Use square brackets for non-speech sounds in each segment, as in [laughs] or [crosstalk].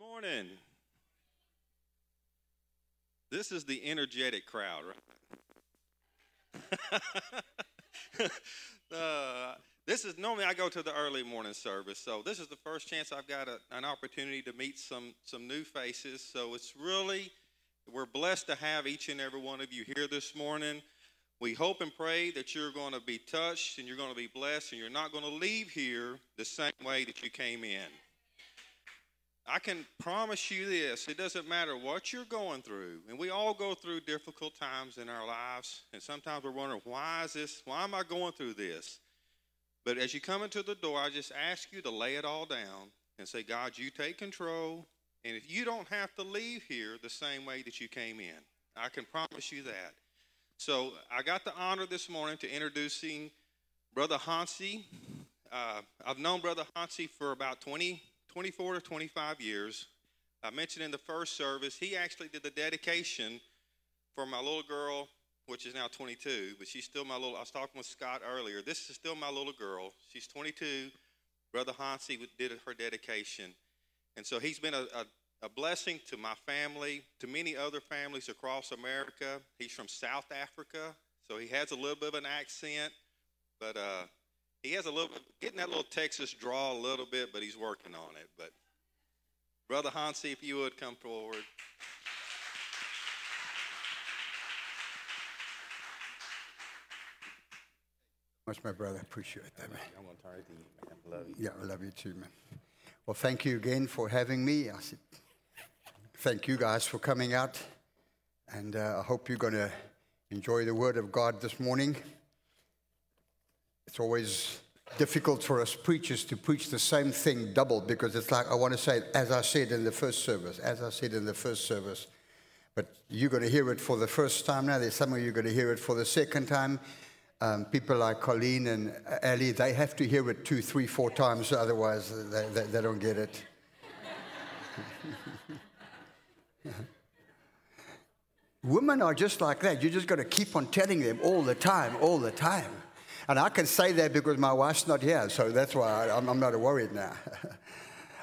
morning. This is the energetic crowd, right? [laughs] uh, this is normally I go to the early morning service, so this is the first chance I've got a, an opportunity to meet some some new faces. So it's really we're blessed to have each and every one of you here this morning. We hope and pray that you're going to be touched and you're going to be blessed and you're not going to leave here the same way that you came in. I can promise you this it doesn't matter what you're going through, and we all go through difficult times in our lives, and sometimes we're wondering, why is this? Why am I going through this? But as you come into the door, I just ask you to lay it all down and say, God, you take control. And if you don't have to leave here the same way that you came in, I can promise you that. So I got the honor this morning to introducing Brother Hansi. Uh, I've known Brother Hansi for about 20, 24 to 25 years. I mentioned in the first service, he actually did the dedication for my little girl, which is now 22, but she's still my little, I was talking with Scott earlier. This is still my little girl. She's 22. Brother Hansi did her dedication. And so he's been a, a, a blessing to my family, to many other families across America. He's from South Africa, so he has a little bit of an accent, but uh, he has a little getting that little Texas draw a little bit, but he's working on it. But Brother Hansi, if you would come forward. Much, my brother. I appreciate that, man. I'm going to turn it to you, man. I love you. Yeah, I love you too, man. Well, thank you again for having me. I said, thank you guys for coming out. And uh, I hope you're going to enjoy the Word of God this morning. It's always difficult for us preachers to preach the same thing double because it's like I want to say, as I said in the first service, as I said in the first service. But you're going to hear it for the first time now. There's some of you going to hear it for the second time. Um, people like Colleen and Ellie, they have to hear it two, three, four times, otherwise they, they, they don't get it. [laughs] Women are just like that. You just got to keep on telling them all the time, all the time. And I can say that because my wife's not here, so that's why I'm, I'm not worried now. [laughs]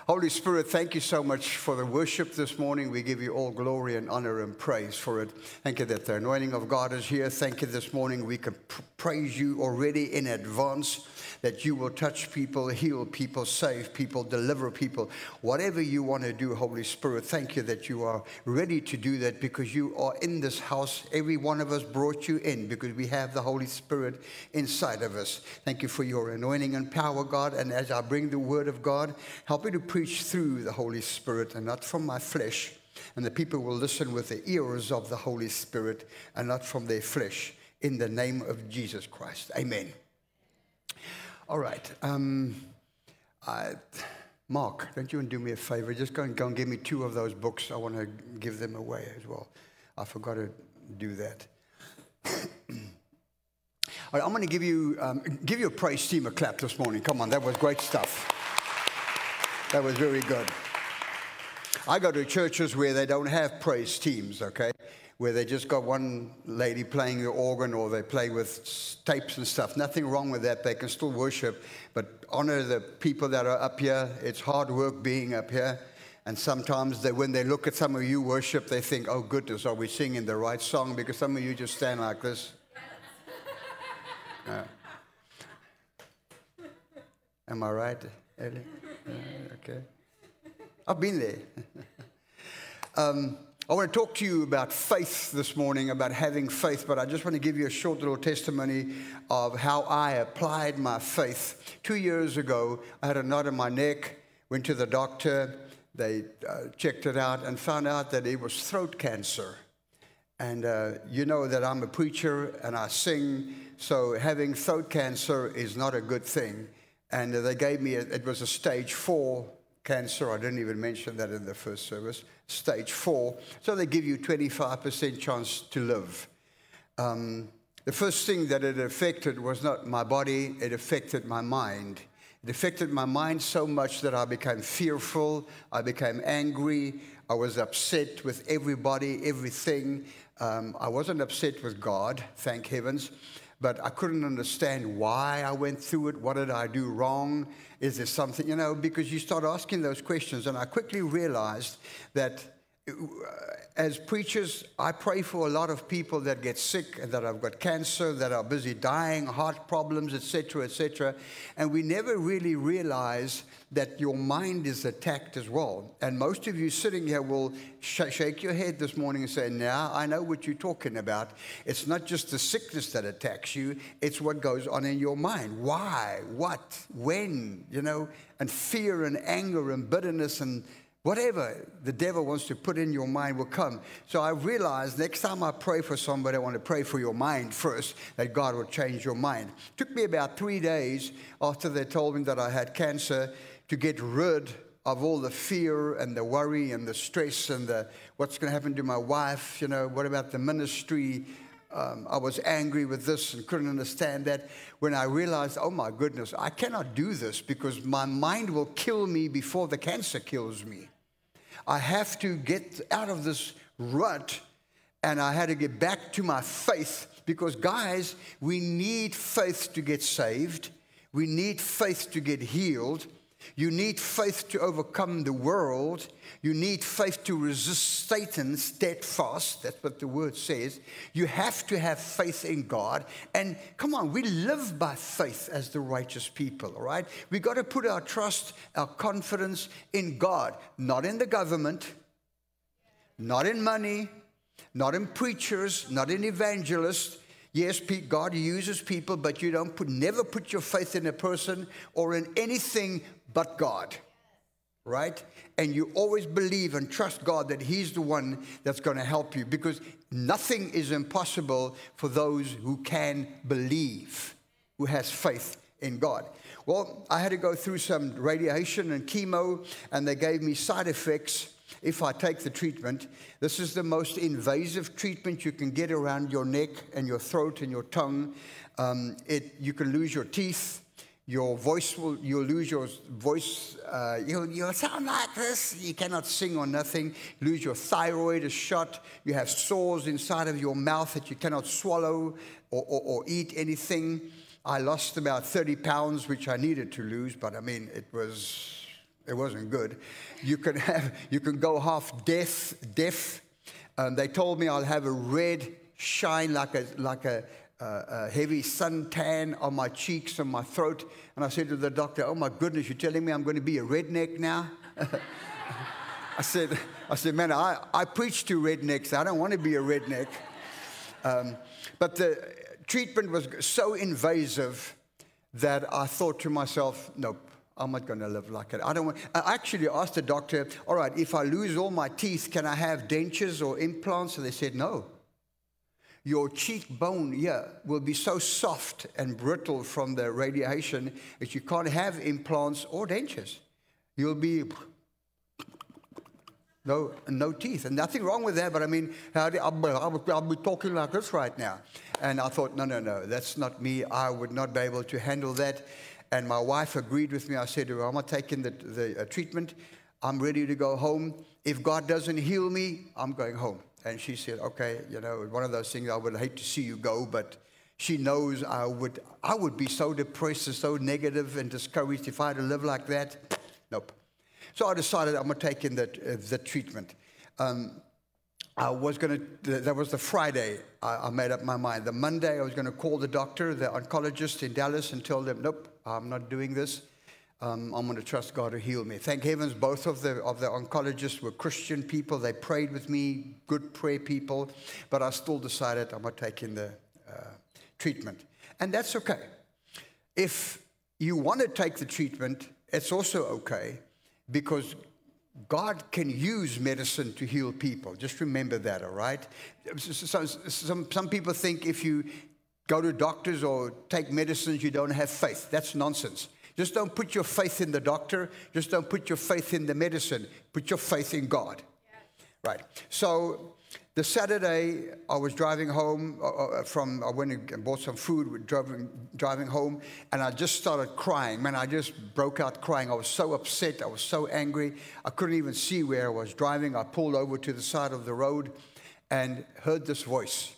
Holy Spirit, thank you so much for the worship this morning. We give you all glory and honor and praise for it. Thank you that the anointing of God is here. Thank you this morning. We can pr- praise you already in advance that you will touch people, heal people, save people, deliver people. Whatever you want to do, Holy Spirit, thank you that you are ready to do that because you are in this house. Every one of us brought you in because we have the Holy Spirit inside of us. Thank you for your anointing and power, God. And as I bring the word of God, help me to preach through the Holy Spirit and not from my flesh. And the people will listen with the ears of the Holy Spirit and not from their flesh. In the name of Jesus Christ. Amen. All right. Um, I, Mark, don't you want to do me a favor? Just go and, go and give me two of those books. I want to give them away as well. I forgot to do that. [coughs] All right, I'm going to give you, um, give you a praise team a clap this morning. Come on, that was great stuff. That was very good. I go to churches where they don't have praise teams, okay? where they just got one lady playing the organ or they play with tapes and stuff. Nothing wrong with that. They can still worship, but honor the people that are up here. It's hard work being up here. And sometimes they, when they look at some of you worship, they think, oh, goodness, are we singing the right song? Because some of you just stand like this. [laughs] Uh, am I right, okay. I've been there. [laughs] um, I want to talk to you about faith this morning, about having faith, but I just want to give you a short little testimony of how I applied my faith. Two years ago, I had a knot in my neck, went to the doctor, they uh, checked it out, and found out that it was throat cancer. And uh, you know that I'm a preacher and I sing, so having throat cancer is not a good thing. And they gave me, a, it was a stage four cancer. I didn't even mention that in the first service. Stage four. So they give you 25% chance to live. Um, the first thing that it affected was not my body, it affected my mind. It affected my mind so much that I became fearful, I became angry, I was upset with everybody, everything. Um, I wasn't upset with God, thank heavens, but I couldn't understand why I went through it. What did I do wrong? Is there something, you know, because you start asking those questions. And I quickly realized that as preachers, I pray for a lot of people that get sick and that have got cancer, that are busy dying, heart problems, etc., etc. And we never really realize that your mind is attacked as well. And most of you sitting here will sh- shake your head this morning and say, Now I know what you're talking about. It's not just the sickness that attacks you, it's what goes on in your mind. Why? What? When? You know, and fear and anger and bitterness and Whatever the devil wants to put in your mind will come. So I realized next time I pray for somebody, I want to pray for your mind first, that God will change your mind. It took me about three days after they told me that I had cancer to get rid of all the fear and the worry and the stress and the what's going to happen to my wife. You know, what about the ministry? Um, I was angry with this and couldn't understand that. When I realized, oh my goodness, I cannot do this because my mind will kill me before the cancer kills me. I have to get out of this rut and I had to get back to my faith because, guys, we need faith to get saved. We need faith to get healed. You need faith to overcome the world. You need faith to resist Satan steadfast. That's what the word says. You have to have faith in God. And come on, we live by faith as the righteous people, all right? We got to put our trust, our confidence in God, not in the government, not in money, not in preachers, not in evangelists. Yes, God uses people, but you don't put, never put your faith in a person or in anything but God, right? And you always believe and trust God that He's the one that's going to help you because nothing is impossible for those who can believe, who has faith in God. Well, I had to go through some radiation and chemo, and they gave me side effects if I take the treatment. This is the most invasive treatment you can get around your neck and your throat and your tongue. Um, it, you can lose your teeth your voice will, you'll lose your voice, uh, you'll, you'll sound like this, you cannot sing or nothing, lose your thyroid is shot, you have sores inside of your mouth that you cannot swallow or, or, or eat anything. I lost about 30 pounds, which I needed to lose, but I mean, it was, it wasn't good. You can, have, you can go half deaf, deaf. Um, they told me I'll have a red shine like a, like a, a heavy suntan on my cheeks and my throat. And I said to the doctor, Oh my goodness, you're telling me I'm going to be a redneck now? [laughs] I said, I said, man, I, I preach to rednecks. I don't want to be a redneck. Um, but the treatment was so invasive that I thought to myself, nope, I'm not going to live like it. I don't want. I actually asked the doctor, all right, if I lose all my teeth, can I have dentures or implants? And they said no your cheekbone here will be so soft and brittle from the radiation that you can't have implants or dentures. You'll be no, no teeth, and nothing wrong with that. But I mean, I'll, be talking like this right now. And I thought, no, no, no, that's not me. I would not be able to handle that. And my wife agreed with me. I said her, I'm not taking the, the uh, treatment. I'm ready to go home. If God doesn't heal me, I'm going home. And she said, okay, you know, one of those things I would hate to see you go, but she knows I would, I would be so depressed and so negative and discouraged if I had to live like that. Nope. So I decided I'm going to take in the, uh, the treatment. Um, I was going to, that was the Friday I, I, made up my mind. The Monday I was going to call the doctor, the oncologist in Dallas, and tell them, nope, I'm not doing this um, I'm going to trust God to heal me. Thank heavens, both of the, of the oncologists were Christian people. They prayed with me, good prayer people, but I still decided I'm going to take in the uh, treatment. And that's okay. If you want to take the treatment, it's also okay because God can use medicine to heal people. Just remember that, all right? Some, some, some people think if you go to doctors or take medicines, you don't have faith. That's nonsense. Just don't put your faith in the doctor. Just don't put your faith in the medicine. Put your faith in God. Yes. Right. So the Saturday, I was driving home uh, uh from, I went and bought some food, driving, driving home, and I just started crying. Man, I just broke out crying. I was so upset. I was so angry. I couldn't even see where I was driving. I pulled over to the side of the road and heard this voice.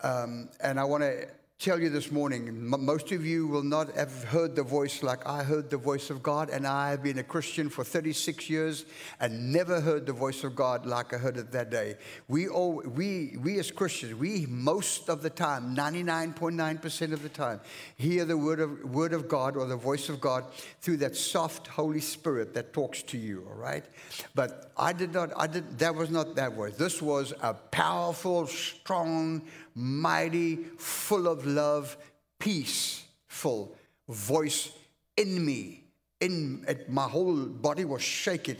Um, and I want to tell you this morning, most of you will not have heard the voice like I heard the voice of God, and I have been a Christian for 36 years and never heard the voice of God like I heard it that day. We all, we, we as Christians, we most of the time, 99.9% of the time, hear the word of, word of God or the voice of God through that soft Holy Spirit that talks to you, all right? But I did not, I did, that was not that voice. This was a powerful, strong, mighty, full of love, peaceful voice in me. In it, my whole body was shaking.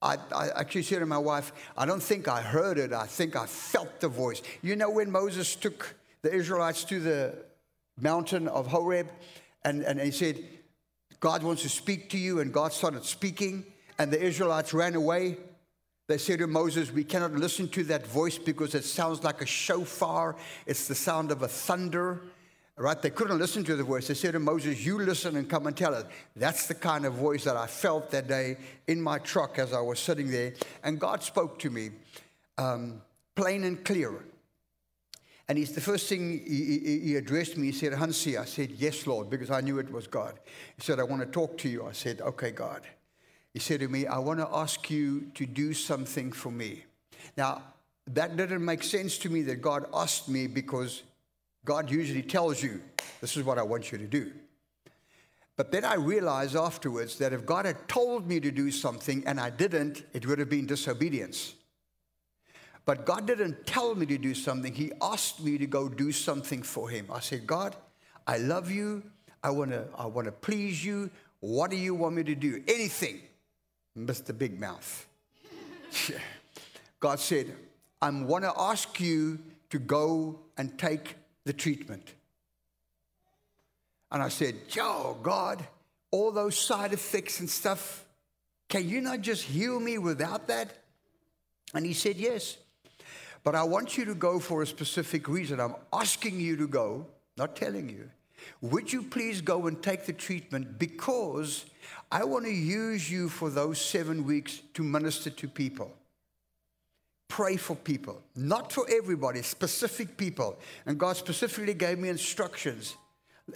I, I, actually said to my wife, I don't think I heard it. I think I felt the voice. You know, when Moses took the Israelites to the mountain of Horeb and, and he said, God wants to speak to you, and God started speaking, and the Israelites ran away. They said to Moses, We cannot listen to that voice because it sounds like a shofar. It's the sound of a thunder. Right? They couldn't listen to the voice. They said to Moses, You listen and come and tell us. That's the kind of voice that I felt that day in my truck as I was sitting there. And God spoke to me um, plain and clear. And he's the first thing he, he, he addressed me, he said, Hansi. I said, Yes, Lord, because I knew it was God. He said, I want to talk to you. I said, Okay, God. He said to me, I want to ask you to do something for me. Now, that didn't make sense to me that God asked me because God usually tells you, This is what I want you to do. But then I realized afterwards that if God had told me to do something and I didn't, it would have been disobedience. But God didn't tell me to do something, He asked me to go do something for Him. I said, God, I love you. I want to I wanna please you. What do you want me to do? Anything. Mr. Big Mouth. [laughs] God said, I want to ask you to go and take the treatment. And I said, Joe, God, all those side effects and stuff, can you not just heal me without that? And he said, Yes. But I want you to go for a specific reason. I'm asking you to go, not telling you. Would you please go and take the treatment because I want to use you for those seven weeks to minister to people. Pray for people, not for everybody, specific people. And God specifically gave me instructions.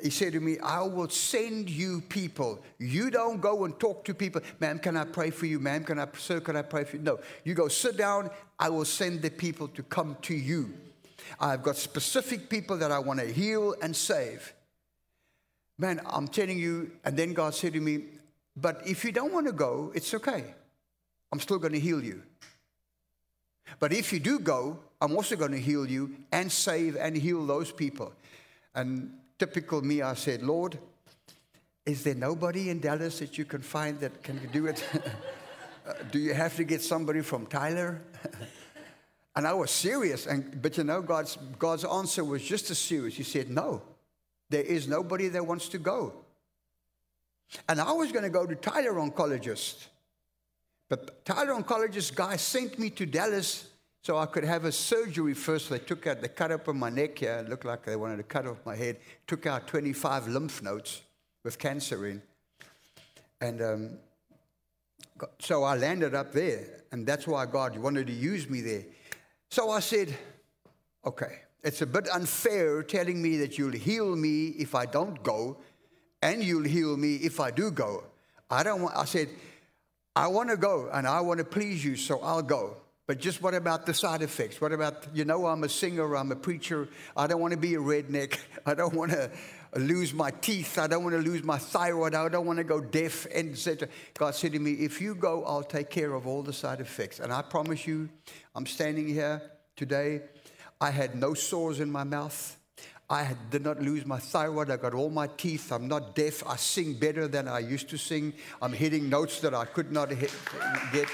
He said to me, I will send you people. You don't go and talk to people. Ma'am, can I pray for you? Ma'am, can I, sir, can I pray for you? No. You go sit down. I will send the people to come to you. I've got specific people that I want to heal and save. Man, I'm telling you, and then God said to me, But if you don't want to go, it's okay. I'm still going to heal you. But if you do go, I'm also going to heal you and save and heal those people. And typical me, I said, Lord, is there nobody in Dallas that you can find that can do it? [laughs] uh, do you have to get somebody from Tyler? [laughs] and I was serious. And, but you know, God's, God's answer was just as serious. He said, No, there is nobody that wants to go. And I was going to go to Tyler Oncologist. But Tyler Oncologist guy sent me to Dallas so I could have a surgery first. They took out, they cut open my neck here. It looked like they wanted to cut off my head. Took out 25 lymph nodes with cancer in. And um, so I landed up there. And that's why God wanted to use me there. So I said, okay, it's a bit unfair telling me that you'll heal me if I don't go, and you'll heal me if I do go. I don't want, I said, I want to go and I want to please you, so I'll go. But just what about the side effects? What about, you know, I'm a singer, I'm a preacher. I don't want to be a redneck. [laughs] I don't want to lose my teeth. I don't want to lose my thyroid. I don't want to go deaf, and etc. God said to me, if you go, I'll take care of all the side effects. And I promise you, I'm standing here today. I had no sores in my mouth. I did not lose my thyroid. I got all my teeth. I'm not deaf. I sing better than I used to sing. I'm hitting notes that I could not hit, get.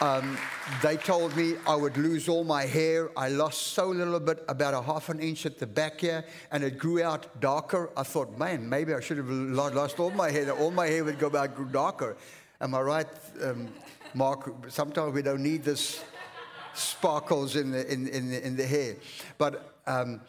Um, they told me I would lose all my hair. I lost so little bit, about a half an inch at the back here, and it grew out darker. I thought, man, maybe I should have lost all my hair. All my hair would go back darker. Am I right, um, Mark? Sometimes we don't need this sparkles in the, in, in, the, in the hair. But um,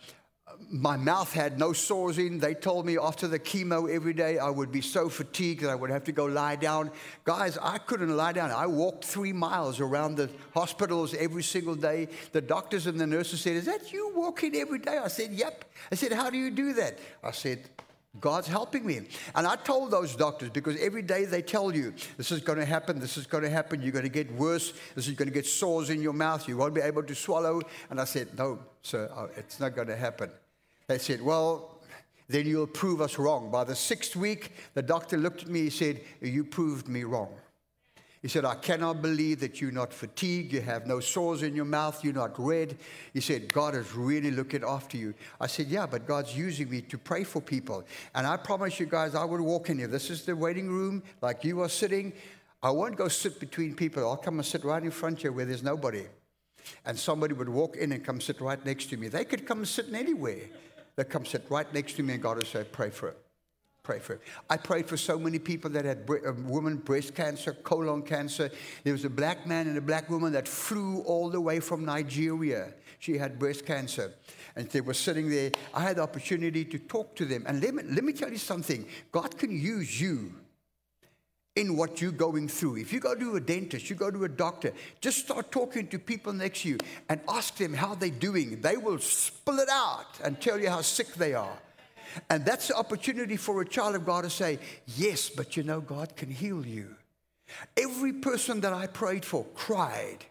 my mouth had no sores in. They told me after the chemo every day I would be so fatigued that I would have to go lie down. Guys, I couldn't lie down. I walked three miles around the hospitals every single day. The doctors and the nurses said, Is that you walking every day? I said, Yep. I said, How do you do that? I said, God's helping me. And I told those doctors because every day they tell you, this is going to happen, this is going to happen, you're going to get worse, this is going to get sores in your mouth, you won't be able to swallow. And I said, no, sir, uh, it's not going to happen. They said, Well, then you'll prove us wrong. By the sixth week, the doctor looked at me, he said, You proved me wrong. He said, I cannot believe that you're not fatigued, you have no sores in your mouth, you're not red. He said, God is really looking after you. I said, Yeah, but God's using me to pray for people. And I promise you guys, I would walk in here. This is the waiting room, like you are sitting. I won't go sit between people. I'll come and sit right in front here where there's nobody. And somebody would walk in and come sit right next to me. They could come sitting anywhere that come sit right next to me and God will say, pray for it. Pray for it. I prayed for so many people that had bre- uh, women breast cancer, colon cancer. There was a black man and a black woman that flew all the way from Nigeria. She had breast cancer. And they were sitting there. I had the opportunity to talk to them. And let me, let me tell you something God can use you in what you're going through. If you go to a dentist, you go to a doctor, just start talking to people next to you and ask them how they're doing. They will spill it out and tell you how sick they are. And that's the opportunity for a child of God to say, Yes, but you know, God can heal you. Every person that I prayed for cried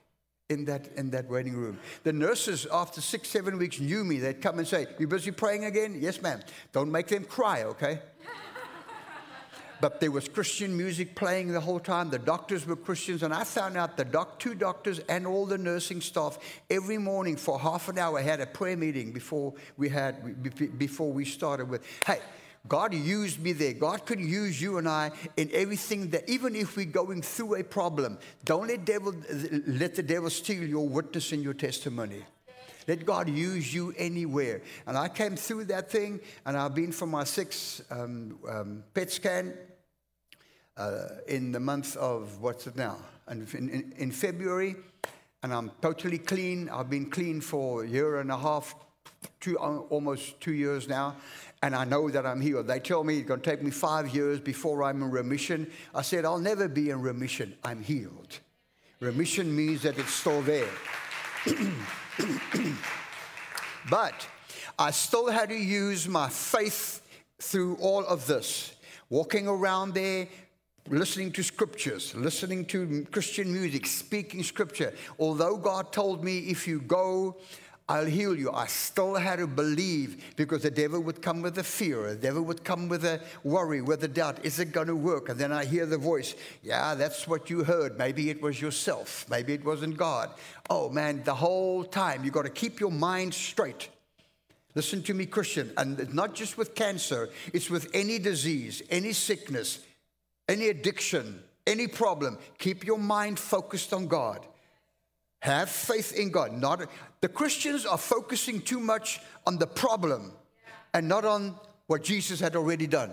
in that, in that waiting room. The nurses, after six, seven weeks, knew me. They'd come and say, You busy praying again? Yes, ma'am. Don't make them cry, okay? But there was Christian music playing the whole time. The doctors were Christians, and I found out the doc, two doctors and all the nursing staff every morning for half an hour had a prayer meeting before we had before we started with. Hey, God used me there. God could use you and I in everything that, even if we're going through a problem, don't let devil let the devil steal your witness and your testimony. Let God use you anywhere. And I came through that thing, and I've been for my sixth um, um, PET scan uh, in the month of, what's it now? In, in, in, February, and I'm totally clean. I've been clean for a year and a half, two, uh, almost two years now, and I know that I'm healed. They tell me it's going to take me five years before I'm in remission. I said, I'll never be in remission. I'm healed. Remission means that it's still there. [clears throat] but I still had to use my faith through all of this. Walking around there, listening to scriptures, listening to Christian music, speaking scripture. Although God told me, if you go, I'll heal you. I still had to believe because the devil would come with a fear. The devil would come with a worry, with a doubt. Is it going to work? And then I hear the voice. Yeah, that's what you heard. Maybe it was yourself. Maybe it wasn't God. Oh man, the whole time you've got to keep your mind straight. Listen to me, Christian. And not just with cancer, it's with any disease, any sickness, any addiction, any problem, keep your mind focused on God. Have faith in God. Not the Christians are focusing too much on the problem and not on what Jesus had already done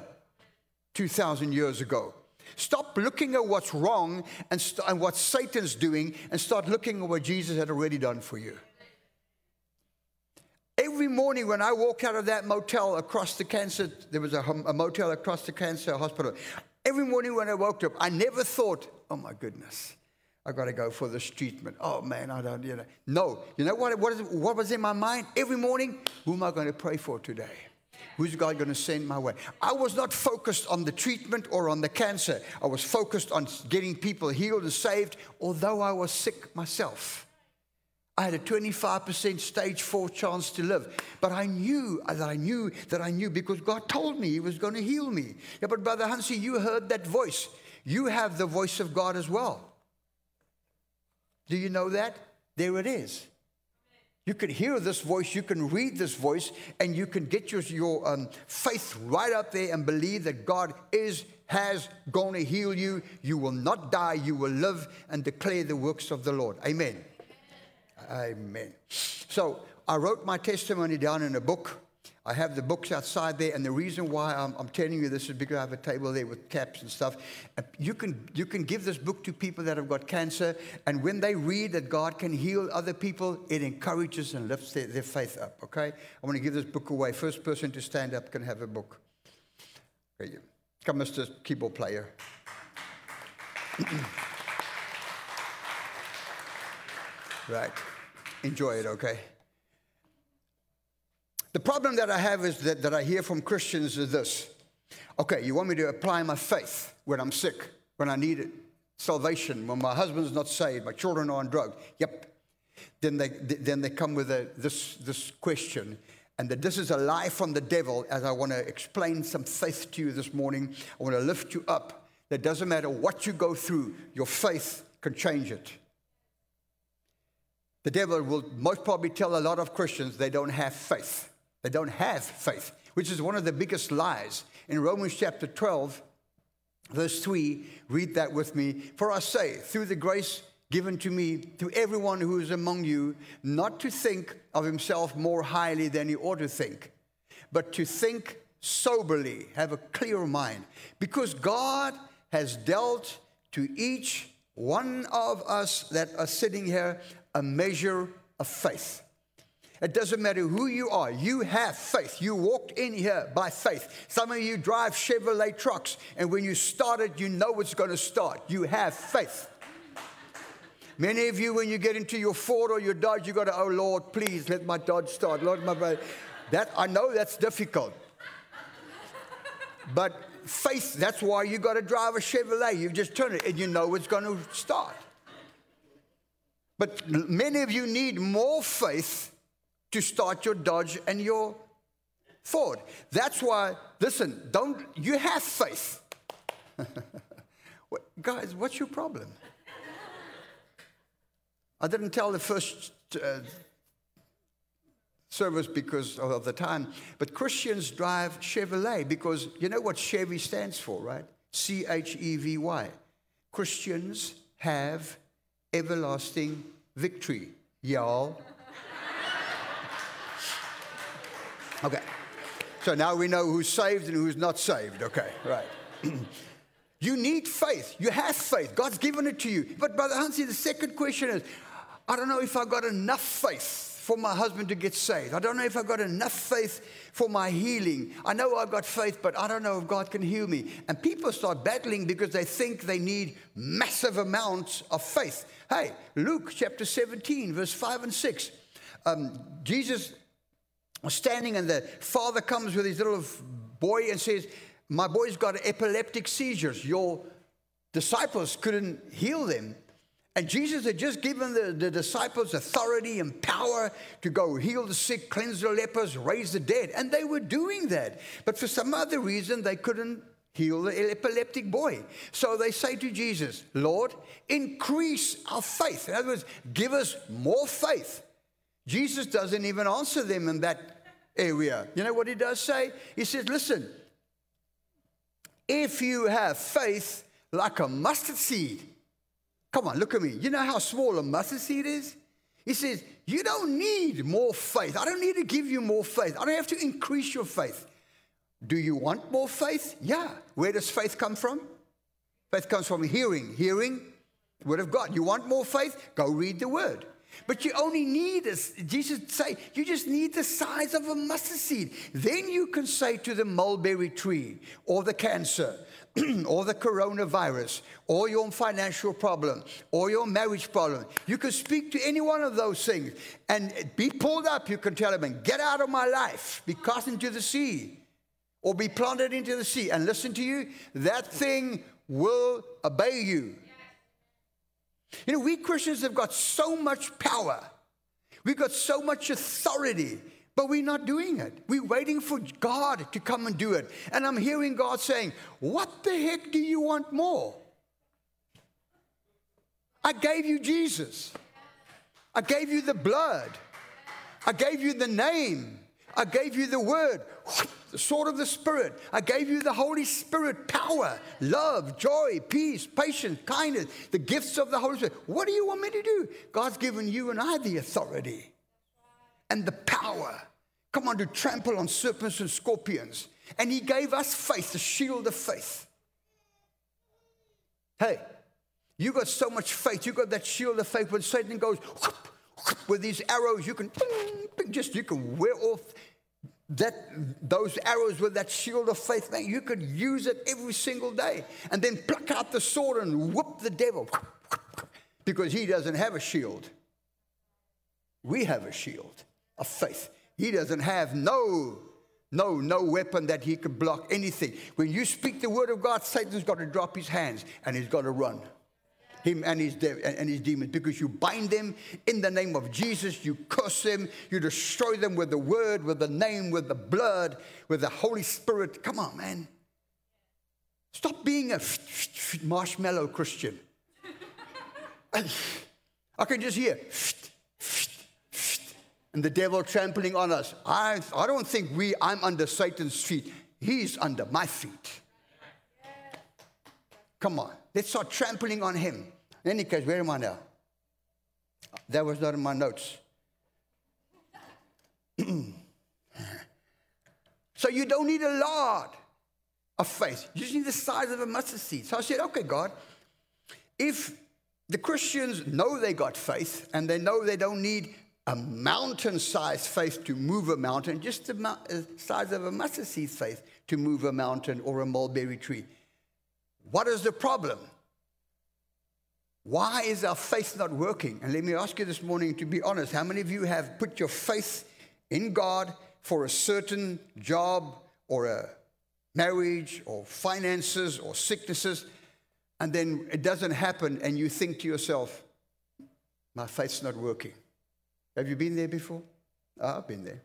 2,000 years ago. Stop looking at what's wrong and, st- and what Satan's doing and start looking at what Jesus had already done for you. Every morning when I walk out of that motel across the cancer, there was a, a motel across the cancer hospital. Every morning when I woke up, I never thought, oh my goodness, I got to go for this treatment. Oh man, I don't, you know. No, you know what, what, is, what was in my mind? Every morning, who am I going to pray for today? Who's God going to send my way? I was not focused on the treatment or on the cancer. I was focused on getting people healed and saved, although I was sick myself. I had a 25% stage four chance to live. But I knew that I knew that I knew because God told me He was going to heal me. Yeah, but Brother Hansi, you heard that voice. You have the voice of God as well. Do you know that? There it is. You can hear this voice, you can read this voice, and you can get your, your um, faith right up there and believe that God is, has going to heal you. You will not die, you will live and declare the works of the Lord. Amen. Amen. So I wrote my testimony down in a book, I have the books outside there, and the reason why I'm, I'm, telling you this is because I have a table there with caps and stuff. Uh, you can, you can give this book to people that have got cancer, and when they read that God can heal other people, it encourages and lifts their, their faith up, okay? I want to give this book away. First person to stand up can have a book. Come, Mr. Keyboard Player. [clears throat] right. Enjoy it, okay? The problem that I have is that, that I hear from Christians is this. Okay, you want me to apply my faith when I'm sick, when I need it, salvation, when my husband's not saved, my children are on drugs. Yep. Then they, then they come with a, this, this question, and that this is a lie from the devil as I want to explain some faith to you this morning. I want to lift you up. That doesn't matter what you go through, your faith can change it. The devil will most probably tell a lot of Christians they don't have faith. They don't have faith, which is one of the biggest lies. In Romans chapter 12, verse 3, read that with me. For I say, through the grace given to me, to everyone who is among you, not to think of himself more highly than he ought to think, but to think soberly, have a clear mind, because God has dealt to each one of us that are sitting here a measure of faith. It doesn't matter who you are, you have faith. You walked in here by faith. Some of you drive Chevrolet trucks, and when you start it, you know it's going to start. You have faith. Many of you, when you get into your Ford or your Dodge, you got to, oh Lord, please let my Dodge start. Lord, my brother. That I know that's difficult. But faith, that's why you got to drive a Chevrolet. You just turn it and you know it's going to start. But many of you need more faith to start your Dodge and your Ford. That's why, listen, don't, you have faith. [laughs] guys, what's your problem? I didn't tell the first uh, service because of the time, but Christians drive Chevrolet because you know what Chevy stands for, right? C H E V Y. Christians have everlasting victory, y'all. Okay. So now we know who's saved and who's not saved. Okay, right. [clears throat] you need faith. You have faith. God's given it to you. But Brother Hansi, the second question is I don't know if I got enough faith for my husband to get saved. I don't know if I've got enough faith for my healing. I know I've got faith, but I don't know if God can heal me. And people start battling because they think they need massive amounts of faith. Hey, Luke chapter 17, verse 5 and 6. Um, Jesus was standing, and the father comes with his little boy and says, My boy's got epileptic seizures. Your disciples couldn't heal them. And Jesus had just given the, the, disciples authority and power to go heal the sick, cleanse the lepers, raise the dead. And they were doing that. But for some other reason, they couldn't heal the epileptic boy. So they say to Jesus, Lord, increase our faith. In other words, give us more faith. Jesus doesn't even answer them in that area. You know what he does say? He says, Listen, if you have faith like a mustard seed, Come on, look at me. You know how small a mustard seed is? He says, You don't need more faith. I don't need to give you more faith. I don't have to increase your faith. Do you want more faith? Yeah. Where does faith come from? Faith comes from hearing. Hearing, the word of God. You want more faith? Go read the word. But you only need, as Jesus say, you just need the size of a mustard seed. Then you can say to the mulberry tree or the cancer [clears throat] or the coronavirus or your financial problem or your marriage problem. You can speak to any one of those things and be pulled up. You can tell them, get out of my life, be cast into the sea or be planted into the sea. And listen to you, that thing will obey you. You know, we Christians have got so much power, we've got so much authority but we're not doing it. We're waiting for God to come and do it. And I'm hearing God saying, What the heck do you want more? I gave you Jesus. I gave you the blood. I gave you the name. I gave you the word, the sword of the Spirit. I gave you the Holy Spirit power, love, joy, peace, patience, kindness, the gifts of the Holy Spirit. What do you want me to do? God's given you and I the authority and the power come on, to trample on serpents and scorpions. And he gave us faith, the shield of faith. Hey, you got so much faith. You got that shield of faith when Satan goes whoop, whoop, with these arrows, you can ping, ping, just you can wear off that those arrows with that shield of faith. Man, you could use it every single day, and then pluck out the sword and whoop the devil because he doesn't have a shield. We have a shield of faith. He doesn't have no no, no weapon that he could block anything. When you speak the word of God, Satan's got to drop his hands and he's got to run. Him and his, de- and his demons, because you bind them in the name of Jesus, you curse them, you destroy them with the word, with the name, with the blood, with the Holy Spirit. Come on, man. Stop being a marshmallow Christian. [laughs] I can just hear and the devil trampling on us. I, I don't think we, I'm under Satan's feet. He's under my feet. Come on, let's start trampling on him. In any case, where am I now? That was not in my notes. [clears throat] so you don't need a lot of faith. You just need the size of a mustard seed. So I said, okay, God, if the Christians know they got faith and they know they don't need a mountain sized faith to move a mountain, just the uh, size of a mustard seed faith to move a mountain or a mulberry tree. What is the problem? Why is our faith not working? And let me ask you this morning to be honest how many of you have put your faith in God for a certain job or a marriage or finances or sicknesses, and then it doesn't happen, and you think to yourself, my faith's not working? Have you been there before? Oh, I've been there.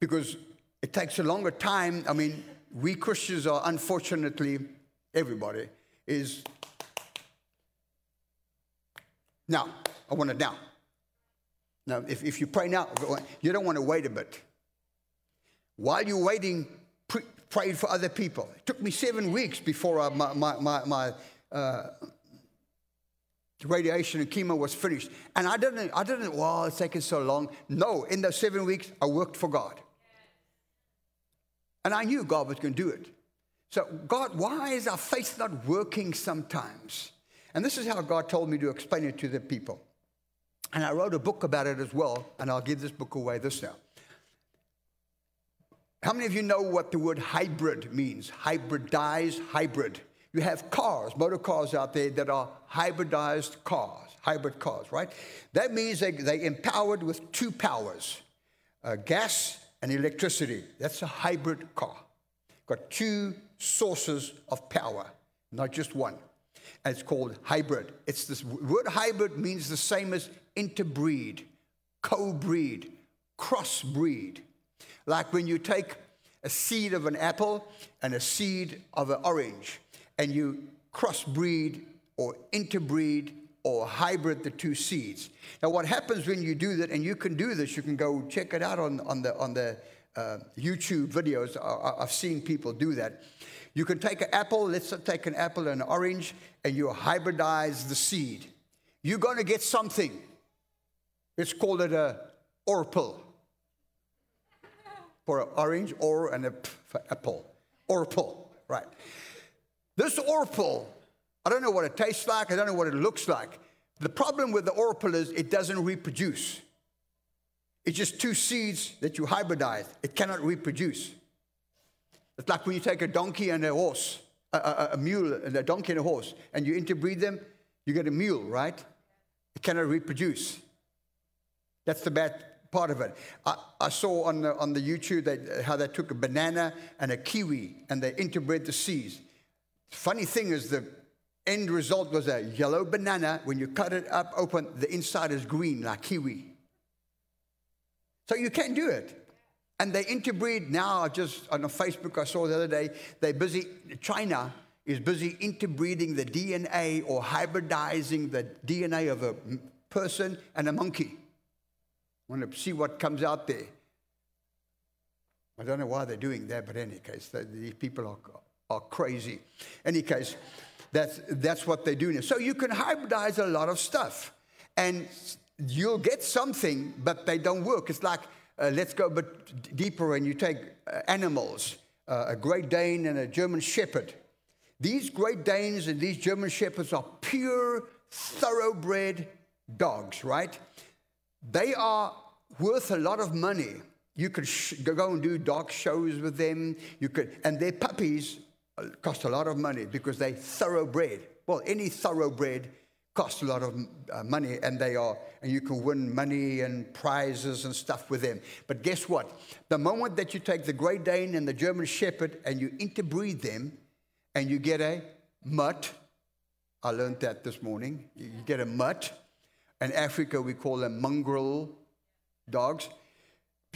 Because it takes a longer time. I mean, we Christians are unfortunately, everybody is. Now, I want it now. Now, if, if you pray now, you don't want to wait a bit. While you're waiting, pray for other people. It took me seven weeks before I, my, my, my, my uh, radiation and chemo was finished. And I didn't, I didn't, well, it's taking so long. No, in those seven weeks, I worked for God. And I knew God was going to do it. So, God, why is our faith not working sometimes? And this is how God told me to explain it to the people. And I wrote a book about it as well, and I'll give this book away this now. How many of you know what the word hybrid means? Hybridize, hybrid. You have cars, motor cars out there that are hybridized cars, hybrid cars, right? That means they, they empowered with two powers uh, gas and electricity. That's a hybrid car. Got two sources of power, not just one. And it's called hybrid. It's this word hybrid means the same as interbreed, co-breed, crossbreed. Like when you take a seed of an apple and a seed of an orange and you crossbreed or interbreed or hybrid the two seeds. Now, what happens when you do that, and you can do this, you can go check it out on, on the, on the uh, YouTube videos. I, I've seen people do that. You can take an apple, let's take an apple and an orange, and you hybridize the seed. You're going to get something. Let's call it a orpal for an orange or an apple. Orpal, right. This orpal, I don't know what it tastes like, I don't know what it looks like. The problem with the orpal is it doesn't reproduce. It's just two seeds that you hybridize. It cannot reproduce. It's like when you take a donkey and a horse, a, a, a mule, and a donkey and a horse, and you interbreed them, you get a mule, right? It cannot reproduce. That's the bad part of it. I, I saw on the, on the YouTube that, how they took a banana and a kiwi and they interbred the seeds. Funny thing is, the end result was a yellow banana. When you cut it up open, the inside is green like kiwi. So you can't do it. And they interbreed now, just on a Facebook, I saw the other day, they're busy, China is busy interbreeding the DNA or hybridizing the DNA of a person and a monkey. I want to see what comes out there. I don't know why they're doing that, but in any case, these people are are crazy. Any case, that's, that's what they do now. So you can hybridize a lot of stuff and you'll get something, but they don't work. It's like uh, let's go a bit deeper and you take uh, animals, uh, a Great Dane and a German Shepherd. These Great Danes and these German Shepherds are pure, thoroughbred dogs, right? They are worth a lot of money. You could sh- go and do dog shows with them. You could, and their puppies cost a lot of money because they thoroughbred. Well, any thoroughbred costs a lot of uh, money, and they are, and you can win money and prizes and stuff with them. But guess what? The moment that you take the Great Dane and the German Shepherd and you interbreed them, and you get a mutt. I learned that this morning. You get a mutt. In Africa, we call them mongrel dogs.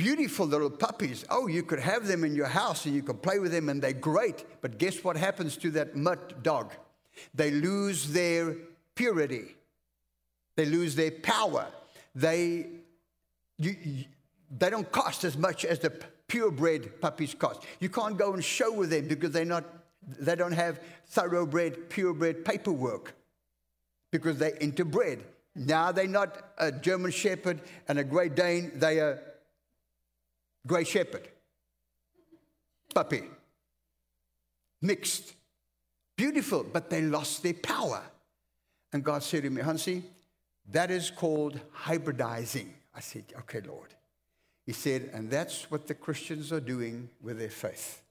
Beautiful little puppies. Oh, you could have them in your house and you could play with them and they're great. But guess what happens to that mutt dog? They lose their purity, they lose their power. They, you, you, they don't cost as much as the purebred puppies cost. You can't go and show with them because they're not they don't have thoroughbred, purebred paperwork because they're interbred. Now they're not a German Shepherd and a Great Dane, they are Grey Shepherd. Puppy. Mixed. Beautiful, but they lost their power. And God said to me, Hansi, that is called hybridizing. I said, okay, Lord. He said, and that's what the Christians are doing with their faith.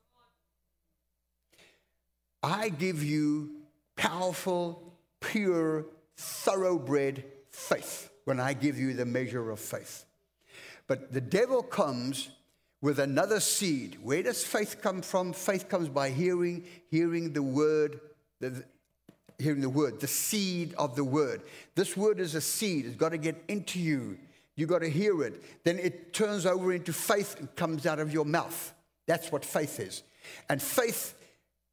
I give you powerful, pure, thoroughbred faith when I give you the measure of faith. But the devil comes with another seed. Where does faith come from? Faith comes by hearing, hearing the word, the, hearing the word, the seed of the word. This word is a seed. It's got to get into you. You've got to hear it. Then it turns over into faith and comes out of your mouth. That's what faith is. And faith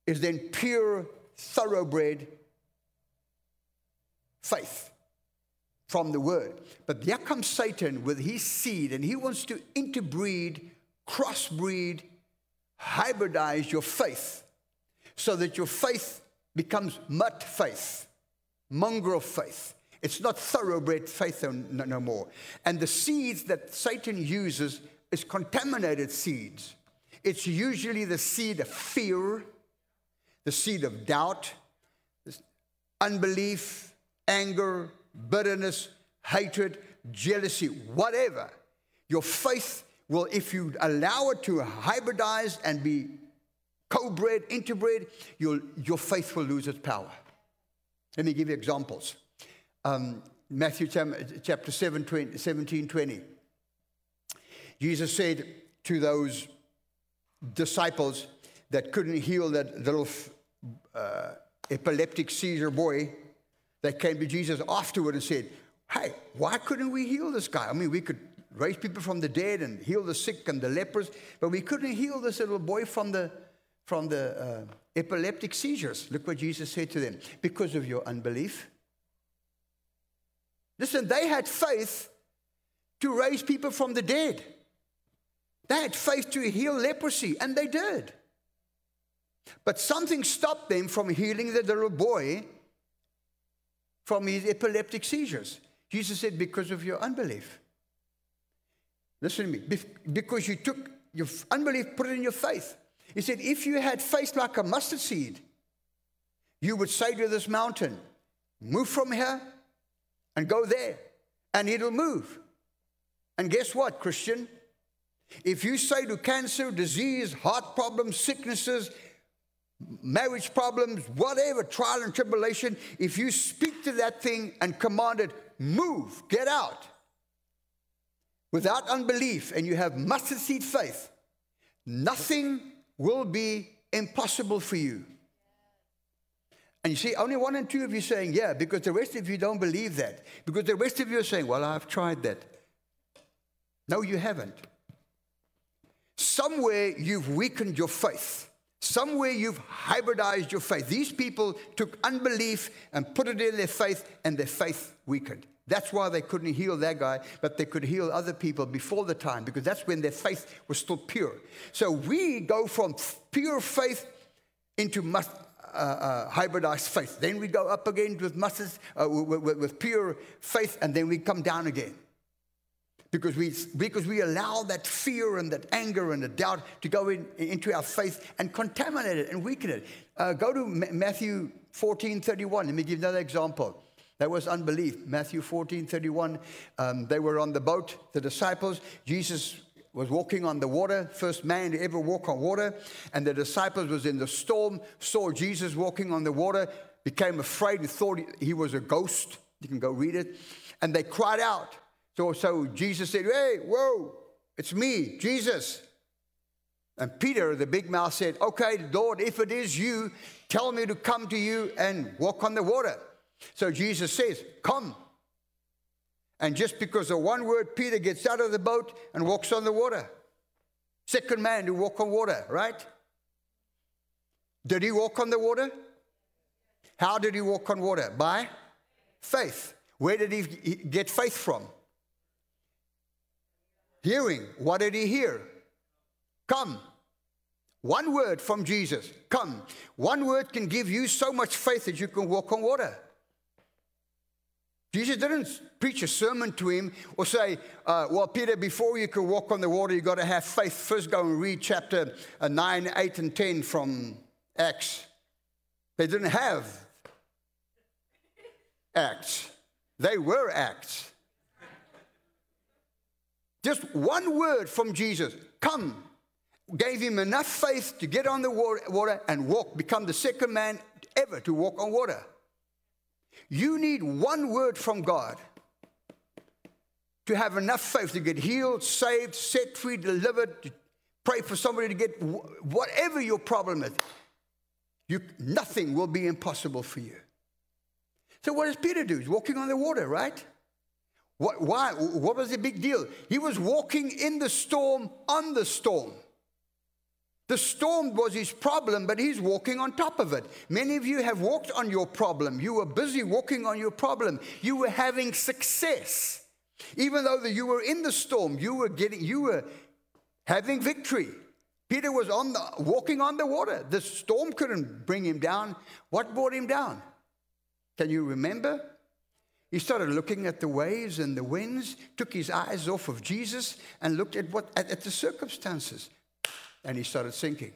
is then pure, thoroughbred faith from the word. But there comes Satan with his seed, and he wants to interbreed, crossbreed, hybridize your faith so that your faith becomes mutt faith, mongrel faith. It's not thoroughbred faith no, no more. And the seeds that Satan uses is contaminated seeds. It's usually the seed of fear, the seed of doubt, unbelief, anger, bitterness, hatred, jealousy, whatever. Your faith will, if you allow it to hybridize and be co-bred, interbred, your faith will lose its power. Let me give you examples. Um, Matthew chapter 7, 20, 17, 20. Jesus said to those disciples that couldn't heal that little uh, epileptic seizure boy that came to Jesus afterward and said, Hey, why couldn't we heal this guy? I mean, we could raise people from the dead and heal the sick and the lepers, but we couldn't heal this little boy from the, from the uh, epileptic seizures. Look what Jesus said to them because of your unbelief. Listen, they had faith to raise people from the dead. They had faith to heal leprosy, and they did. But something stopped them from healing the little boy from his epileptic seizures. Jesus said, Because of your unbelief. Listen to me. Because you took your unbelief, put it in your faith. He said, If you had faith like a mustard seed, you would say to this mountain, Move from here and go there, and it'll move. And guess what, Christian? If you say to cancer, disease, heart problems, sicknesses, marriage problems, whatever, trial and tribulation, if you speak to that thing and command it, move, get out, without unbelief, and you have mustard seed faith, nothing will be impossible for you. And you see, only one and two of you saying, yeah, because the rest of you don't believe that. Because the rest of you are saying, well, I've tried that. No, you haven't. Somewhere you've weakened your faith. Somewhere you've hybridized your faith. These people took unbelief and put it in their faith, and their faith weakened. That's why they couldn't heal that guy, but they could heal other people before the time, because that's when their faith was still pure. So we go from pure faith into must, uh, uh, hybridized faith. Then we go up again with, mustard, uh, with, with, pure faith, and then we come down again because we, because we allow that fear and that anger and the doubt to go in, into our faith and contaminate it and weaken it. Uh, go to Matthew 14 31. Let me give another example. That was unbelief. Matthew 14 31. Um, they were on the boat, the disciples. Jesus was walking on the water, first man to ever walk on water. And the disciples was in the storm, saw Jesus walking on the water, became afraid and thought he was a ghost. You can go read it. And they cried out. So, so Jesus said, Hey, whoa, it's me, Jesus. And Peter, the big mouth, said, Okay, Lord, if it is you, tell me to come to you and walk on the water. So Jesus says, Come. And just because of one word, Peter gets out of the boat and walks on the water. Second man to walk on water, right? Did he walk on the water? How did he walk on water? By faith. Where did he get faith from? Hearing. What did he hear? Come. One word from Jesus. Come. One word can give you so much faith that you can walk on water. Jesus didn't preach a sermon to him or say, uh, Well, Peter, before you can walk on the water, you've got to have faith. First, go and read chapter uh, 9, 8, and 10 from Acts. They didn't have Acts, they were Acts. Just one word from Jesus come gave him enough faith to get on the water and walk, become the second man ever to walk on water. You need one word from God to have enough faith to get healed, saved, set free, delivered, pray for somebody to get whatever your problem is. You, nothing will be impossible for you. So, what does Peter do? He's walking on the water, right? What, why? What was the big deal? He was walking in the storm on the storm. The storm was his problem, but he's walking on top of it. Many of you have walked on your problem. You were busy walking on your problem. You were having success. Even though you were in the storm, you were getting you were having victory. Peter was on the, walking on the water. The storm couldn't bring him down. What brought him down? Can you remember? He started looking at the waves and the winds, took his eyes off of Jesus, and looked at, what, at, at the circumstances and he started sinking.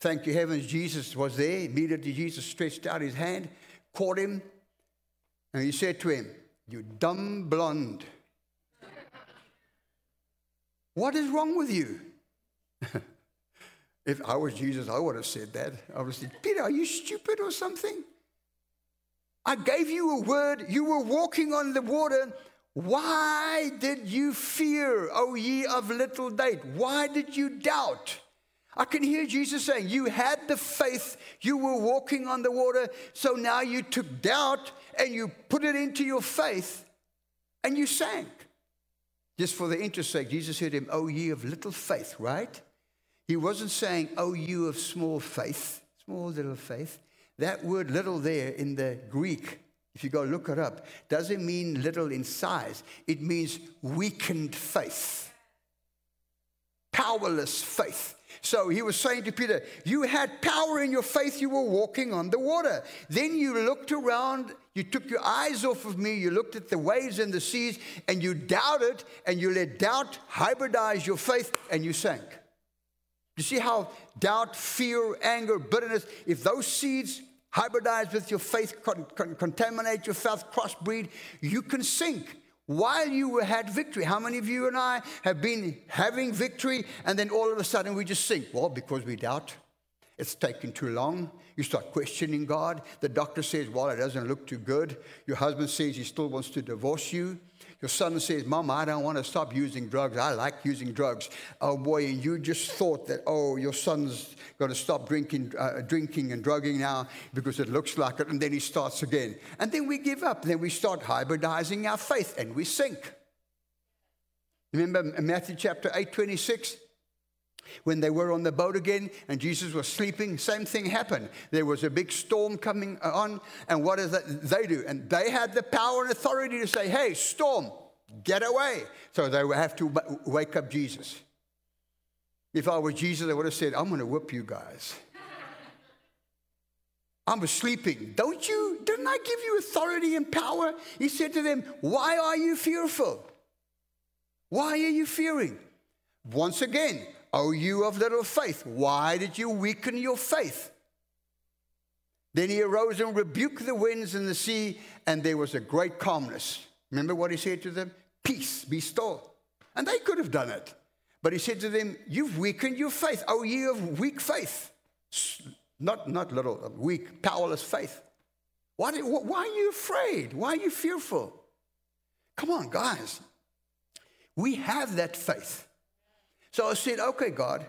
Thank you, heavens, Jesus was there. Immediately, Jesus stretched out his hand, caught him, and he said to him, You dumb blonde. what is wrong with you? [laughs] if I was Jesus, I would have said that. I would have said, Peter, are you stupid or something? I gave you a word. You were walking on the water. Why did you fear, O ye of little faith? Why did you doubt? I can hear Jesus saying, You had the faith, you were walking on the water, so now you took doubt and you put it into your faith and you sank. Just for the interest sake, Jesus said to him, O ye of little faith, right? He wasn't saying, O you of small faith, small little faith. That word little there in the Greek if you go look it up, doesn't mean little in size, it means weakened faith, powerless faith. So he was saying to Peter, You had power in your faith, you were walking on the water. Then you looked around, you took your eyes off of me, you looked at the waves and the seas, and you doubted, and you let doubt hybridize your faith, and you sank. You see how doubt, fear, anger, bitterness, if those seeds hybridize with your faith, con- con- contaminate your faith, crossbreed, you can sink while you had victory. How many of you and I have been having victory and then all of a sudden we just sink? Well, because we doubt. It's taking too long. You start questioning God. The doctor says, Well, it doesn't look too good. Your husband says he still wants to divorce you. Your son says, Mom, I don't want to stop using drugs. I like using drugs. Oh boy, and you just thought that, oh, your son's going to stop drinking, uh, drinking and drugging now because it looks like it. And then he starts again. And then we give up. Then we start hybridizing our faith and we sink. Remember Matthew chapter 8, 26? When they were on the boat again and Jesus was sleeping, same thing happened. There was a big storm coming on, and what does they do? And they had the power and authority to say, Hey, storm, get away. So they would have to wake up Jesus. If I were Jesus, I would have said, I'm going to whip you guys. [laughs] I was sleeping. Don't you? Didn't I give you authority and power? He said to them, Why are you fearful? Why are you fearing? Once again, O you of little faith, why did you weaken your faith? Then he arose and rebuked the winds and the sea, and there was a great calmness. Remember what he said to them? Peace, be still. And they could have done it. But he said to them, You've weakened your faith, O ye of weak faith. Not, not little, uh, weak, powerless faith. Why, why are you afraid? Why are you fearful? Come on, guys. We have that faith. So I said, okay, God.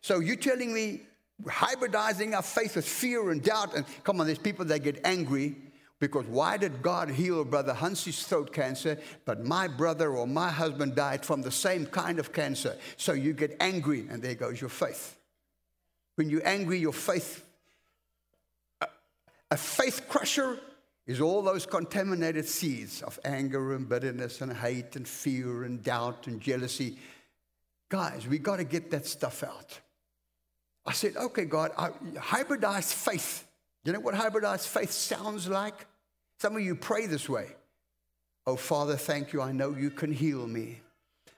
So you're telling me hybridizing our faith with fear and doubt. And come on, there's people that get angry because why did God heal Brother Hansi's throat cancer, but my brother or my husband died from the same kind of cancer? So you get angry, and there goes your faith. When you're angry, your faith, a, a faith crusher is all those contaminated seeds of anger and bitterness and hate and fear and doubt and jealousy. Guys, we got to get that stuff out. I said, okay, God, I, hybridized faith. You know what hybridized faith sounds like? Some of you pray this way. Oh, Father, thank you. I know you can heal me.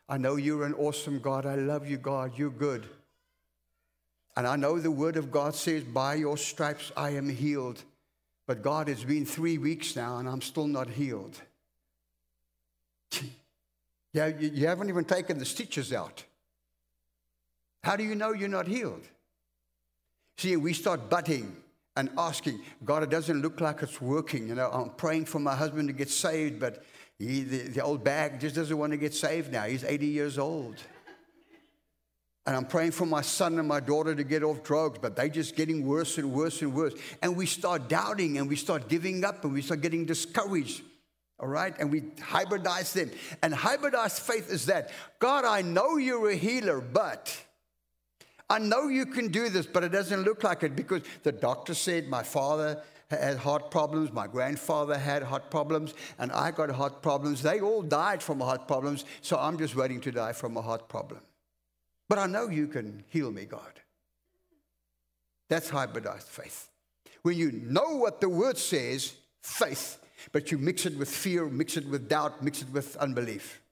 I know you're an awesome God. I love you, God. You're good. And I know the word of God says, by your stripes I am healed. But God, it's been three weeks now and I'm still not healed. [laughs] Yeah, you haven't even taken the stitches out. How do you know you're not healed? See, we start butting and asking, God, it doesn't look like it's working. You know, I'm praying for my husband to get saved, but he, the, the old bag just doesn't want to get saved now. He's 80 years old. And I'm praying for my son and my daughter to get off drugs, but they're just getting worse and worse and worse. And we start doubting and we start giving up and we start getting discouraged. All right? And we hybridize them. And hybridized faith is that God, I know you're a healer, but I know you can do this, but it doesn't look like it because the doctor said my father had heart problems, my grandfather had heart problems, and I got heart problems. They all died from heart problems, so I'm just waiting to die from a heart problem. But I know you can heal me, God. That's hybridized faith. When you know what the word says, faith, but you mix it with fear, mix it with doubt, mix it with unbelief.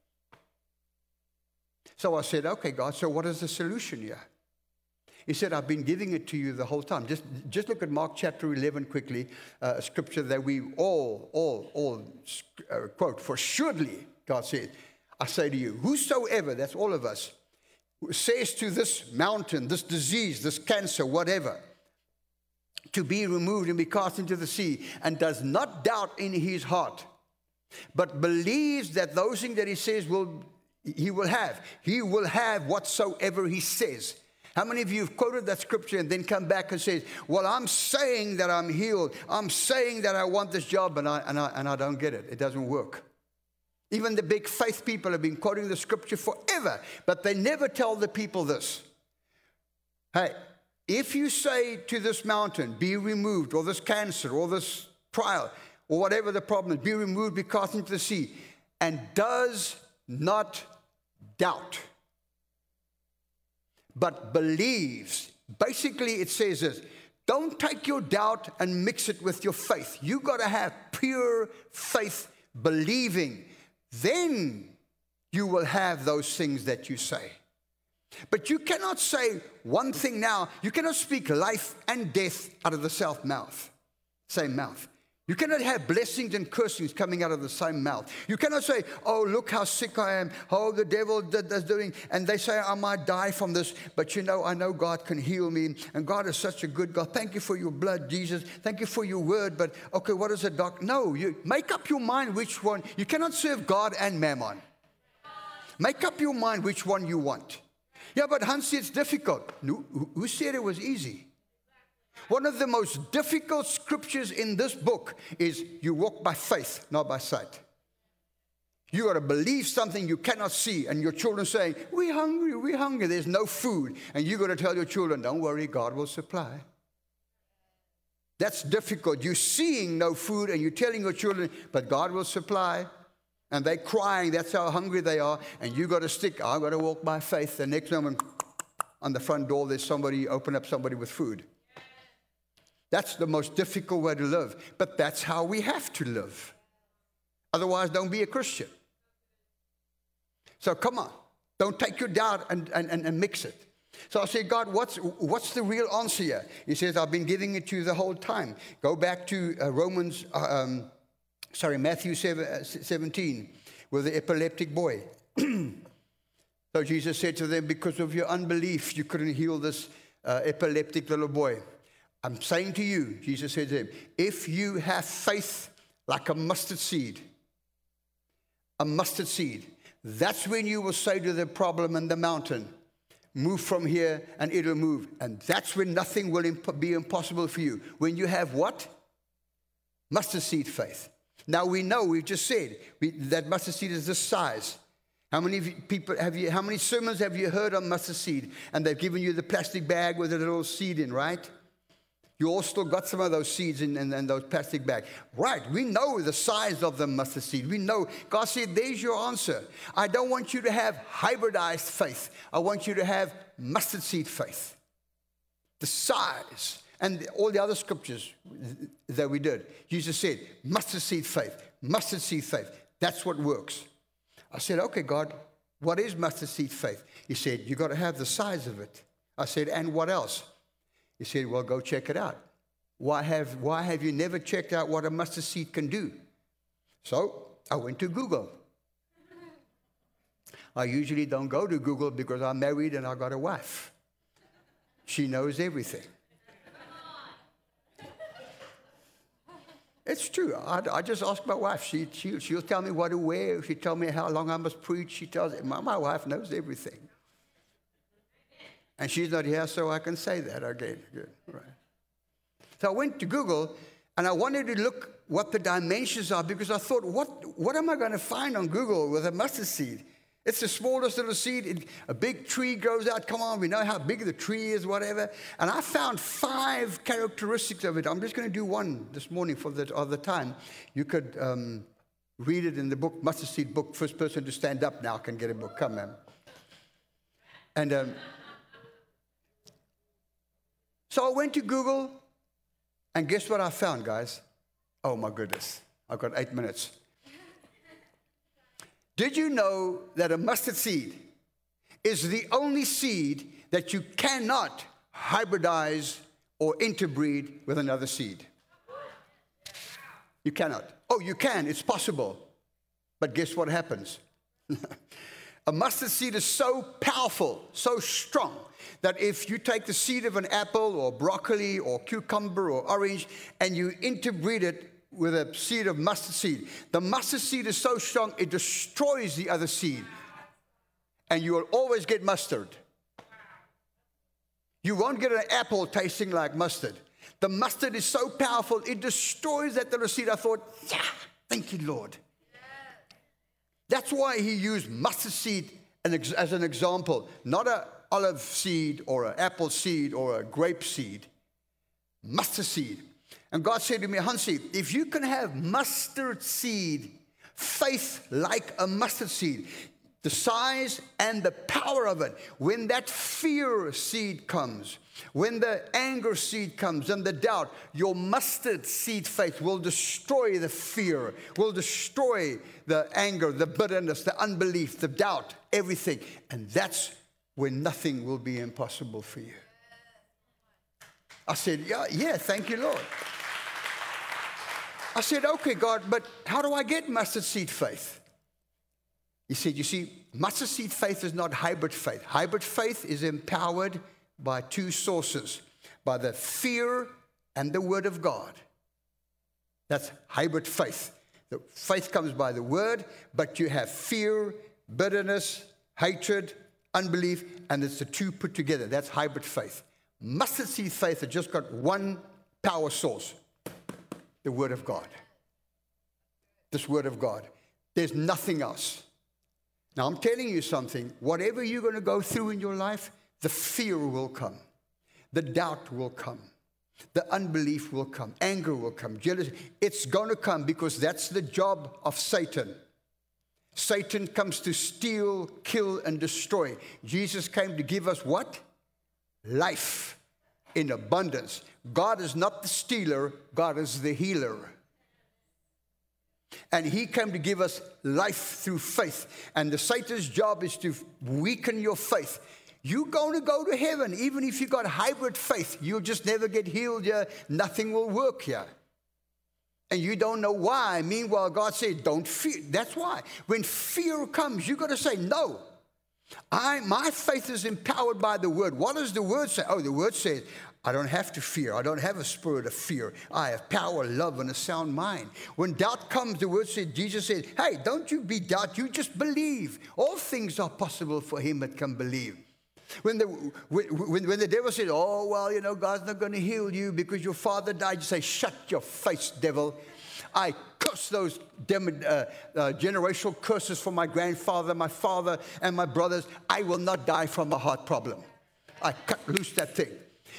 So I said, okay, God, so what is the solution here? He said, I've been giving it to you the whole time. Just, just look at Mark chapter 11 quickly, uh, a scripture that we all, all, all uh, quote. For surely, God said, I say to you, whosoever, that's all of us, says to this mountain, this disease, this cancer, whatever, to be removed and be cast into the sea, and does not doubt in his heart, but believes that those things that he says will he will have. He will have whatsoever he says. How many of you have quoted that scripture and then come back and says, Well, I'm saying that I'm healed. I'm saying that I want this job and I, and I, and I don't get it. It doesn't work. Even the big faith people have been quoting the scripture forever, but they never tell the people this. Hey, if you say to this mountain, be removed, or this cancer, or this trial, or whatever the problem is, be removed, be cast into the sea, and does not doubt but believes. Basically, it says this don't take your doubt and mix it with your faith. You've got to have pure faith, believing. Then you will have those things that you say. But you cannot say one thing now. You cannot speak life and death out of the self mouth, same mouth. You cannot have blessings and cursings coming out of the same mouth. You cannot say, Oh, look how sick I am. Oh, the devil is doing. And they say, I might die from this. But you know, I know God can heal me. And God is such a good God. Thank you for your blood, Jesus. Thank you for your word. But okay, what is a doc? No, you make up your mind which one. You cannot serve God and mammon. Make up your mind which one you want. Yeah, but Hansi, it's difficult. who said it was easy? One of the most difficult scriptures in this book is you walk by faith, not by sight. You got to believe something you cannot see, and your children saying, We're hungry, we're hungry, there's no food. And you got to tell your children, Don't worry, God will supply. That's difficult. You're seeing no food, and you're telling your children, But God will supply. And they're crying, that's how hungry they are. And you got to stick, I've got to walk by faith. The next moment, on the front door, there's somebody, open up somebody with food. That's the most difficult way to live, but that's how we have to live. Otherwise, don't be a Christian. So come on. Don't take your doubt and, and, and, mix it. So I said, God, what's, what's the real answer here? He says, I've been giving it to you the whole time. Go back to uh, Romans, uh, um, sorry, Matthew 7, uh, 17, with the epileptic boy. [clears throat] so Jesus said to them, Because of your unbelief, you couldn't heal this uh, epileptic little boy. I'm saying to you, Jesus said to him, if you have faith like a mustard seed, a mustard seed, that's when you will say to the problem and the mountain, move from here and it'll move. And that's when nothing will imp- be impossible for you. When you have what? Mustard seed faith. Now we know, we've just said we, that mustard seed is this size. How many people have you, how many sermons have you heard on mustard seed? And they've given you the plastic bag with a little seed in, right? You all still got some of those seeds in, in, in, those plastic bags. Right, we know the size of the mustard seed. We know. God said, There's your answer. I don't want you to have hybridized faith, I want you to have mustard seed faith. The size. And all the other scriptures that we did, Jesus said, mustard seed faith, mustard seed faith. That's what works. I said, Okay, God, what is mustard seed faith? He said, You got to have the size of it. I said, And what else? He said, Well, go check it out. Why have, why have you never checked out what a mustard seed can do? So I went to Google. I usually don't go to Google because I'm married and I got a wife. She knows everything. It's true. I, I, just ask my wife. She, she, she'll tell me what to wear. She'll tell me how long I must preach. She tells my, my wife knows everything. And she's not here, so I can say that again. Good. Right. So I went to Google and I wanted to look what the dimensions are because I thought, what, what am I going to find on Google with a mustard seed? It's the smallest little seed. It, a big tree grows out. Come on, we know how big the tree is, whatever. And I found five characteristics of it. I'm just going to do one this morning for the other time. You could um, read it in the book, Mustard Seed book. First person to stand up now can get a book. Come, man. And um, so I went to Google, and guess what I found, guys? Oh my goodness, I've got eight minutes. Did you know that a mustard seed is the only seed that you cannot hybridize or interbreed with another seed? You cannot. Oh, you can, it's possible. But guess what happens? [laughs] a mustard seed is so powerful, so strong, that if you take the seed of an apple or broccoli or cucumber or orange and you interbreed it with a seed of mustard seed, the mustard seed is so strong it destroys the other seed. And you will always get mustard. You won't get an apple tasting like mustard. The mustard is so powerful, it destroys that little seed. I thought, yeah, thank you, Lord. That's why he used mustard seed as an example, not a olive seed or an apple seed or a grape seed, mustard seed. And God said to me, Hansi, if you can have mustard seed, faith like a mustard seed, the size and the power of it, when that fear seed comes, when the anger seed comes and the doubt, your mustard seed faith will destroy the fear, will destroy the anger, the bitterness, the unbelief, the doubt, everything. And that's when nothing will be impossible for you. I said, Yeah, yeah, thank you, Lord. I said, Okay, God, but how do I get mustard seed faith? He said, You see, mustard seed faith is not hybrid faith. Hybrid faith is empowered by two sources by the fear and the word of God. That's hybrid faith. The faith comes by the word, but you have fear, bitterness, hatred, unbelief, and it's the two put together. That's hybrid faith. Mustard seed faith has just got one power source the Word of God. This Word of God. There's nothing else. Now, I'm telling you something. Whatever you're going to go through in your life, the fear will come, the doubt will come, the unbelief will come, anger will come, jealousy. It's going to come because that's the job of Satan. Satan comes to steal, kill, and destroy. Jesus came to give us what? Life in abundance. God is not the stealer, God is the healer. And he came to give us life through faith. And the Satan's job is to weaken your faith. You're going to go to heaven. Even if you've got hybrid faith, you'll just never get healed here. Nothing will work here. And you don't know why. Meanwhile, God said, don't fear. That's why. When fear comes, you've got to say, no. I, my faith is empowered by the word. What does the word say? Oh, the word says, I don't have to fear. I don't have a spirit of fear. I have power, love, and a sound mind. When doubt comes, the word said, Jesus said, Hey, don't you be doubt, you just believe. All things are possible for him that can believe. When the, when, when the devil says, Oh, well, you know, God's not going to heal you because your father died, you say, Shut your face, devil. I curse those dem- uh, uh, generational curses for my grandfather, my father, and my brothers. I will not die from a heart problem. I cut loose that thing.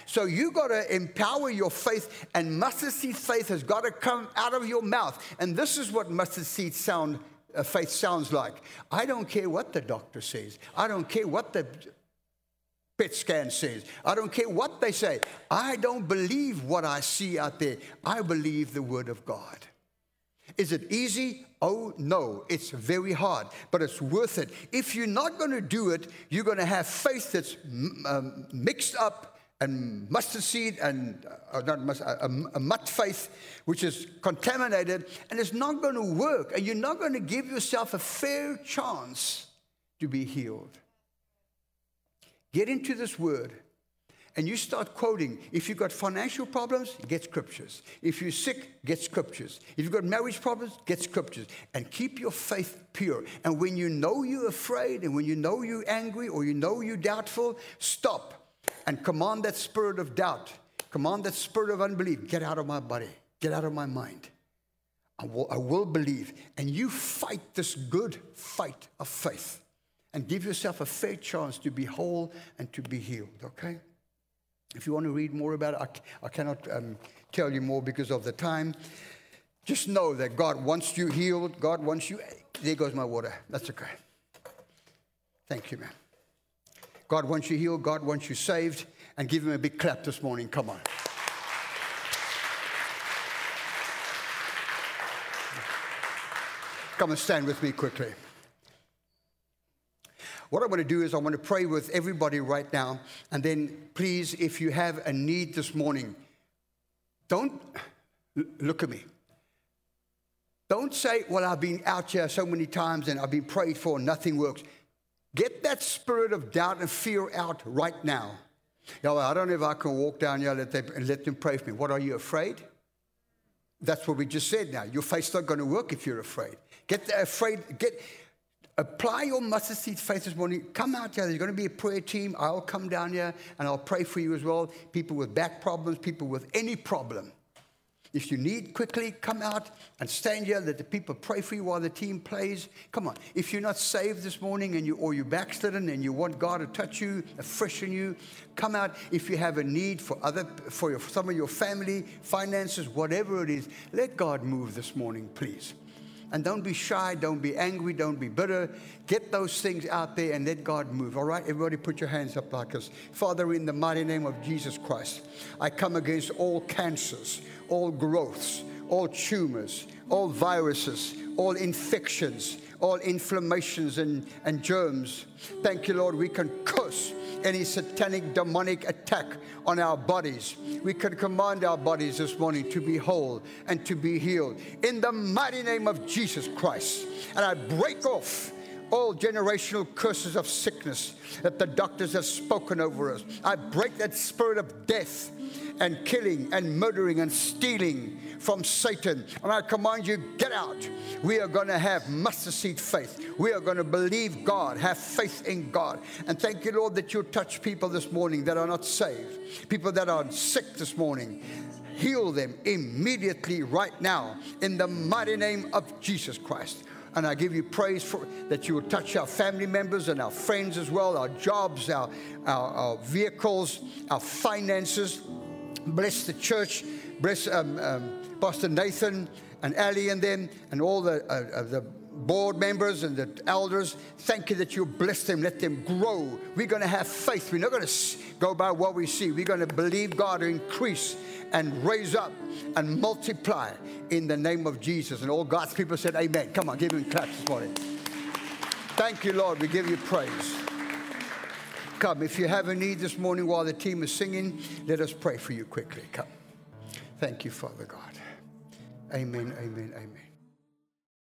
So you got to empower your faith, and mustard seed faith has got to come out of your mouth. And this is what mustard seed sound uh, faith sounds like. I don't care what the doctor says. I don't care what the PET scan says. I don't care what they say. I don't believe what I see out there. I believe the word of God. Is it easy? Oh, no, it's very hard, but it's worth it. If you're not going to do it, you're going to have faith that's um, mixed up and mustard seed and uh, not mustard, a, a mud faith, which is contaminated, and it's not going to work. And you're not going to give yourself a fair chance to be healed. Get into this word and you start quoting. If you've got financial problems, get scriptures. If you're sick, get scriptures. If you've got marriage problems, get scriptures. And keep your faith pure. And when you know you're afraid, and when you know you're angry, or you know you're doubtful, stop and command that spirit of doubt, command that spirit of unbelief, get out of my body, get out of my mind. I will, I will believe. And you fight this good fight of faith and give yourself a fair chance to be whole and to be healed, okay? If you want to read more about it, I, I cannot um, tell you more because of the time. Just know that God wants you healed. God wants you. There goes my water. That's okay. Thank you, man. God wants you healed. God wants you saved. And give him a big clap this morning. Come on. Come and stand with me quickly. What I want to do is I want to pray with everybody right now. And then, please, if you have a need this morning, don't look at me. Don't say, Well, I've been out here so many times and I've been prayed for, and nothing works. Get that spirit of doubt and fear out right now. Yeah, well, I don't know if I can walk down here let and let them pray for me. What are you afraid? That's what we just said now. Your faith's not going to work if you're afraid. Get afraid, get apply your mustard seed faith this morning. Come out here. There's going to be a prayer team. I'll come down here and I'll pray for you as well. People with back problems, people with any problem. If you need quickly, come out and stand here. Let the people pray for you while the team plays. Come on. If you're not saved this morning and you or you're backslidden and you want God to touch you, freshen you, come out. If you have a need for other for your, some of your family, finances, whatever it is, let God move this morning, please. And don't be shy, don't be angry, don't be bitter. Get those things out there and let God move. All right, everybody put your hands up like this. Father, in the mighty name of Jesus Christ, I come against all cancers, all growths, all tumors, all viruses, all infections, all inflammations and, and germs. Thank you, Lord. We can curse any satanic demonic attack on our bodies. We can command our bodies this morning to be whole and to be healed in the mighty name of Jesus Christ. And I break off all generational curses of sickness that the doctors have spoken over us. I break that spirit of death and killing and murdering and stealing from Satan. And I command you, get out. We are going to have mustard seed faith. We are going to believe God, have faith in God. And thank you, Lord, that you touch people this morning that are not saved, people that are sick this morning. Heal them immediately right now in the mighty name of Jesus Christ. And I give you praise for that you will touch our family members and our friends as well, our jobs, our, our, our vehicles, our finances. Bless the church. Bless um, um, Pastor Nathan and Ali and them and all the, uh, uh, the board members and the elders. Thank you that you bless them, let them grow. We're going to have faith. We're not going to go by what we see. We're going to believe God to increase and raise up and multiply in the name of Jesus. And all God's people said, Amen. Come on, give him claps this morning. Thank you, Lord. We give you praise. Come, if you have a need this morning while the team is singing, let us pray for you quickly. Come. Thank you, Father God. Amen, amen, amen.